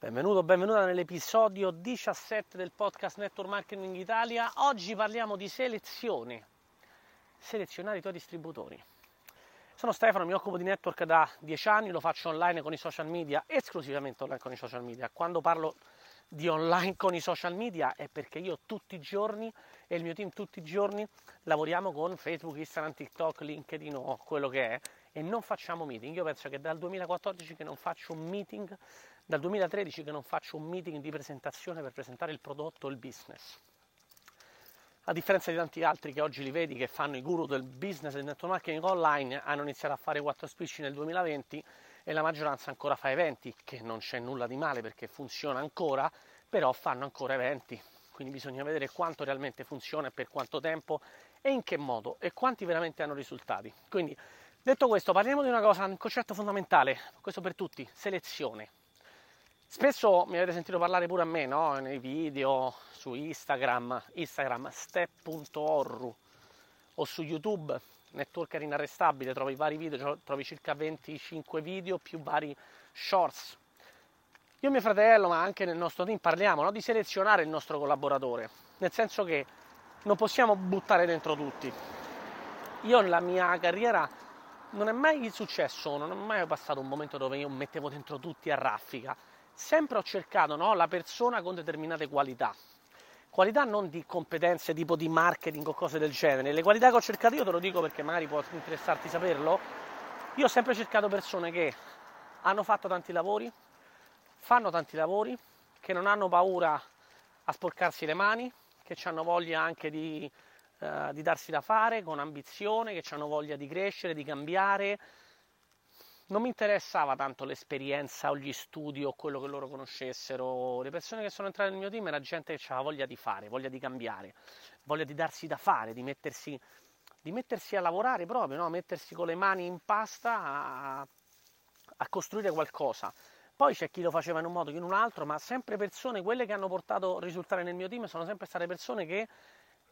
Benvenuto, benvenuta nell'episodio 17 del podcast Network Marketing Italia. Oggi parliamo di selezione, selezionare i tuoi distributori. Sono Stefano, mi occupo di network da 10 anni, lo faccio online con i social media, esclusivamente online con i social media. Quando parlo di online con i social media è perché io tutti i giorni e il mio team tutti i giorni lavoriamo con Facebook, Instagram, TikTok, LinkedIn o quello che è e non facciamo meeting. Io penso che dal 2014 che non faccio un meeting dal 2013 che non faccio un meeting di presentazione per presentare il prodotto o il business. A differenza di tanti altri che oggi li vedi che fanno i guru del business e del network marketing online, hanno iniziato a fare 4 speech nel 2020 e la maggioranza ancora fa eventi, che non c'è nulla di male perché funziona ancora, però fanno ancora eventi. Quindi bisogna vedere quanto realmente funziona e per quanto tempo e in che modo e quanti veramente hanno risultati. Quindi detto questo, parliamo di una cosa, un concetto fondamentale, questo per tutti, selezione. Spesso mi avete sentito parlare pure a me, no? nei video, su Instagram, Instagram step.orru o su YouTube, Networker Inarrestabile, trovi vari video, trovi circa 25 video più vari shorts. Io e mio fratello, ma anche nel nostro team, parliamo no? di selezionare il nostro collaboratore, nel senso che non possiamo buttare dentro tutti. Io nella mia carriera non è mai successo, non è mai passato un momento dove io mettevo dentro tutti a raffica sempre ho cercato no, la persona con determinate qualità. Qualità non di competenze tipo di marketing o cose del genere. Le qualità che ho cercato io te lo dico perché magari può interessarti saperlo. Io ho sempre cercato persone che hanno fatto tanti lavori, fanno tanti lavori, che non hanno paura a sporcarsi le mani, che hanno voglia anche di, uh, di darsi da fare con ambizione, che hanno voglia di crescere, di cambiare, non mi interessava tanto l'esperienza o gli studi o quello che loro conoscessero. Le persone che sono entrate nel mio team era gente che aveva voglia di fare, voglia di cambiare, voglia di darsi da fare, di mettersi, di mettersi a lavorare proprio, no? mettersi con le mani in pasta a, a costruire qualcosa. Poi c'è chi lo faceva in un modo, chi in un altro, ma sempre persone, quelle che hanno portato risultati nel mio team, sono sempre state persone che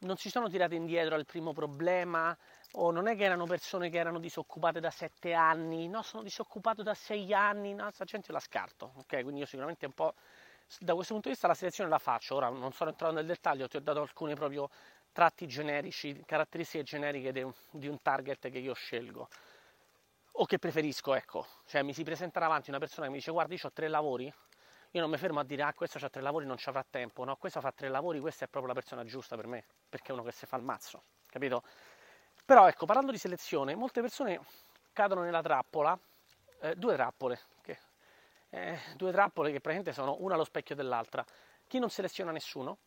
non si sono tirate indietro al primo problema? O non è che erano persone che erano disoccupate da sette anni, no, sono disoccupato da sei anni, no, questa gente la scarto, ok? Quindi io sicuramente un po' da questo punto di vista la selezione la faccio, ora non sono entrato nel dettaglio, ti ho dato alcuni proprio tratti generici, caratteristiche generiche de, di un target che io scelgo. O che preferisco, ecco, cioè mi si presenta davanti una persona che mi dice guarda io ho tre lavori, io non mi fermo a dire ah questo ha tre lavori non ci avrà tempo. No questo fa tre lavori questa è proprio la persona giusta per me perché è uno che si fa il mazzo capito? Però ecco parlando di selezione molte persone cadono nella trappola eh, due trappole che, eh, due trappole che praticamente sono una allo specchio dell'altra. Chi non seleziona nessuno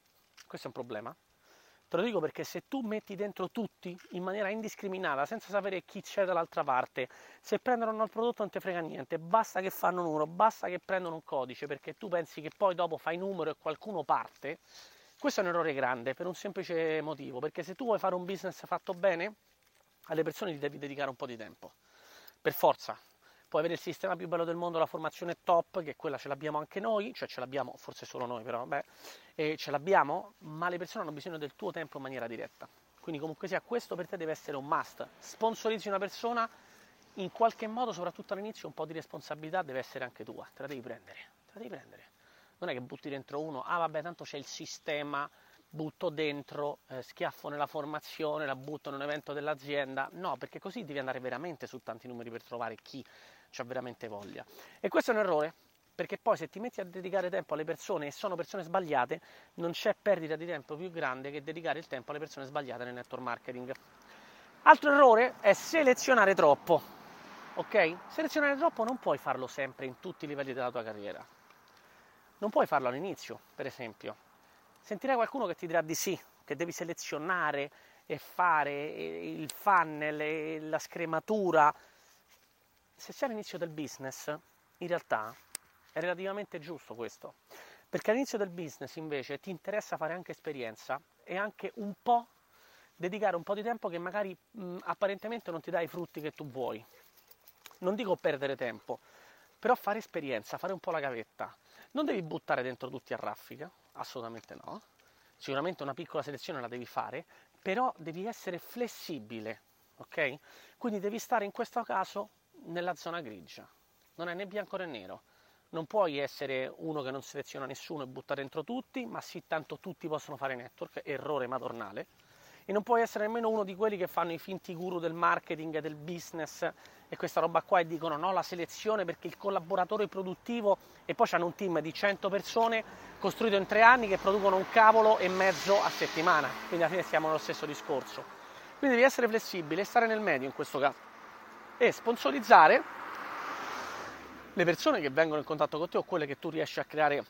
questo è un problema Te lo dico perché se tu metti dentro tutti in maniera indiscriminata, senza sapere chi c'è dall'altra parte, se prendono il prodotto non ti frega niente, basta che fanno un numero, basta che prendono un codice, perché tu pensi che poi dopo fai numero e qualcuno parte, questo è un errore grande per un semplice motivo, perché se tu vuoi fare un business fatto bene, alle persone ti devi dedicare un po' di tempo, per forza, puoi avere il sistema più bello del mondo, la formazione top, che quella ce l'abbiamo anche noi, cioè ce l'abbiamo, forse solo noi però, vabbè, e ce l'abbiamo, ma le persone hanno bisogno del tuo tempo in maniera diretta. Quindi comunque sia, questo per te deve essere un must. Sponsorizzi una persona, in qualche modo, soprattutto all'inizio, un po' di responsabilità deve essere anche tua, te la devi prendere, te la devi prendere. Non è che butti dentro uno, ah vabbè, tanto c'è il sistema, butto dentro, eh, schiaffo nella formazione, la butto in un evento dell'azienda. No, perché così devi andare veramente su tanti numeri per trovare chi ha veramente voglia. E questo è un errore, perché poi se ti metti a dedicare tempo alle persone e sono persone sbagliate, non c'è perdita di tempo più grande che dedicare il tempo alle persone sbagliate nel network marketing. Altro errore è selezionare troppo. Ok? Selezionare troppo non puoi farlo sempre in tutti i livelli della tua carriera. Non puoi farlo all'inizio, per esempio. Sentirai qualcuno che ti dirà di sì, che devi selezionare e fare il funnel la scrematura se sei all'inizio del business, in realtà è relativamente giusto questo, perché all'inizio del business invece ti interessa fare anche esperienza e anche un po' dedicare un po' di tempo che magari mh, apparentemente non ti dà i frutti che tu vuoi. Non dico perdere tempo, però fare esperienza, fare un po' la gavetta. Non devi buttare dentro tutti a raffica, assolutamente no. Sicuramente una piccola selezione la devi fare, però devi essere flessibile, ok? Quindi devi stare in questo caso nella zona grigia, non è né bianco né nero, Non puoi essere uno che non seleziona nessuno e butta dentro tutti, ma sì, tanto tutti possono fare network, errore madornale. E non puoi essere nemmeno uno di quelli che fanno i finti guru del marketing del business e questa roba qua e dicono no, la selezione perché il collaboratore produttivo e poi hanno un team di 100 persone costruito in tre anni che producono un cavolo e mezzo a settimana. Quindi alla fine stiamo nello stesso discorso. Quindi devi essere flessibile e stare nel medio in questo caso. E sponsorizzare le persone che vengono in contatto con te o quelle che tu riesci a creare,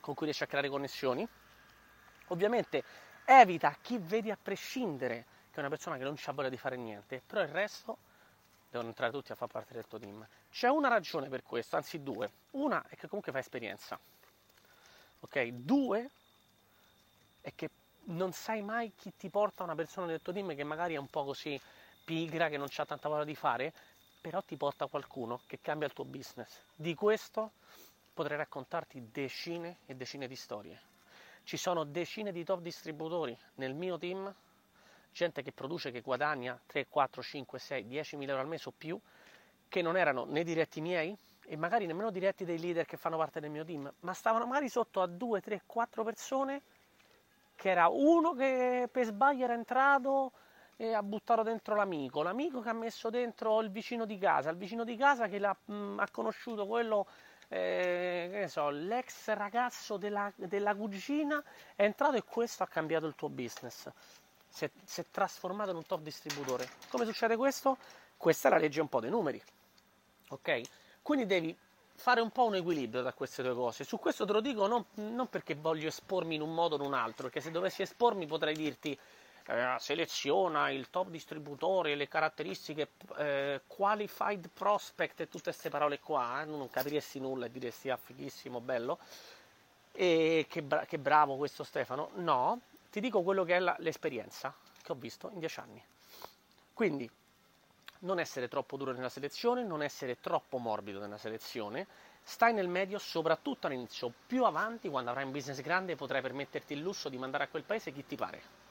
con cui riesci a creare connessioni. Ovviamente evita chi vedi a prescindere, che è una persona che non ha voglia di fare niente, però il resto devono entrare tutti a far parte del tuo team. C'è una ragione per questo, anzi due. Una è che comunque fai esperienza. Ok? Due è che non sai mai chi ti porta una persona del tuo team che magari è un po' così pigra, che non ha tanta voglia di fare, però ti porta qualcuno che cambia il tuo business. Di questo potrei raccontarti decine e decine di storie. Ci sono decine di top distributori nel mio team, gente che produce, che guadagna 3, 4, 5, 6, 10 mila euro al mese o più, che non erano né diretti miei e magari nemmeno diretti dei leader che fanno parte del mio team, ma stavano magari sotto a 2, 3, 4 persone che era uno che per sbaglio era entrato e ha buttato dentro l'amico, l'amico che ha messo dentro il vicino di casa, il vicino di casa che mh, ha conosciuto quello, eh, so, l'ex ragazzo della, della, cugina, è entrato e questo ha cambiato il tuo business. Si è, si è trasformato in un top distributore. Come succede questo? Questa è la legge un po' dei numeri. Ok? Quindi devi fare un po' un equilibrio tra queste due cose. Su questo te lo dico non, non perché voglio espormi in un modo o in un altro, perché se dovessi espormi potrei dirti eh, seleziona il top distributore, le caratteristiche eh, qualified prospect e tutte queste parole qua, eh, non capiresti nulla e diresti ah fighissimo, bello, e che, bra- che, bravo questo Stefano. No, ti dico quello che è la, l'esperienza che ho visto in dieci anni. Quindi non essere troppo duro nella selezione, non essere troppo morbido nella selezione, stai nel medio soprattutto all'inizio, più avanti quando avrai un business grande potrai permetterti il lusso di mandare a quel paese chi ti pare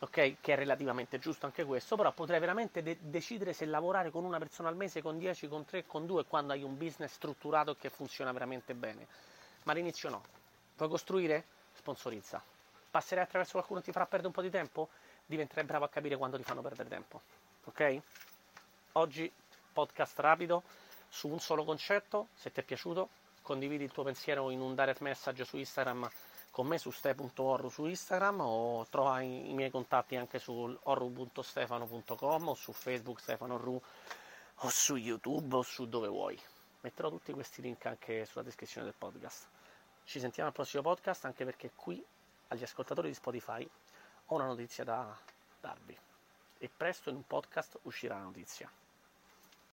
ok? Che è relativamente giusto anche questo, però potrei veramente de- decidere se lavorare con una persona al mese, con 10, con 3, con 2, quando hai un business strutturato che funziona veramente bene. Ma all'inizio no. Vuoi costruire? Sponsorizza. Passerai attraverso qualcuno che ti farà perdere un po' di tempo? Diventerai bravo a capire quando ti fanno perdere tempo. Ok? Oggi podcast rapido su un solo concetto, se ti è piaciuto condividi il tuo pensiero in un direct message su Instagram con me su ste.orru su Instagram o trova i, miei contatti anche su orru.stefano.com o su Facebook Stefano Ru o su YouTube o su dove vuoi. Metterò tutti questi link anche sulla descrizione del podcast. Ci sentiamo al prossimo podcast anche perché qui agli ascoltatori di Spotify ho una notizia da darvi e presto in un podcast uscirà la notizia.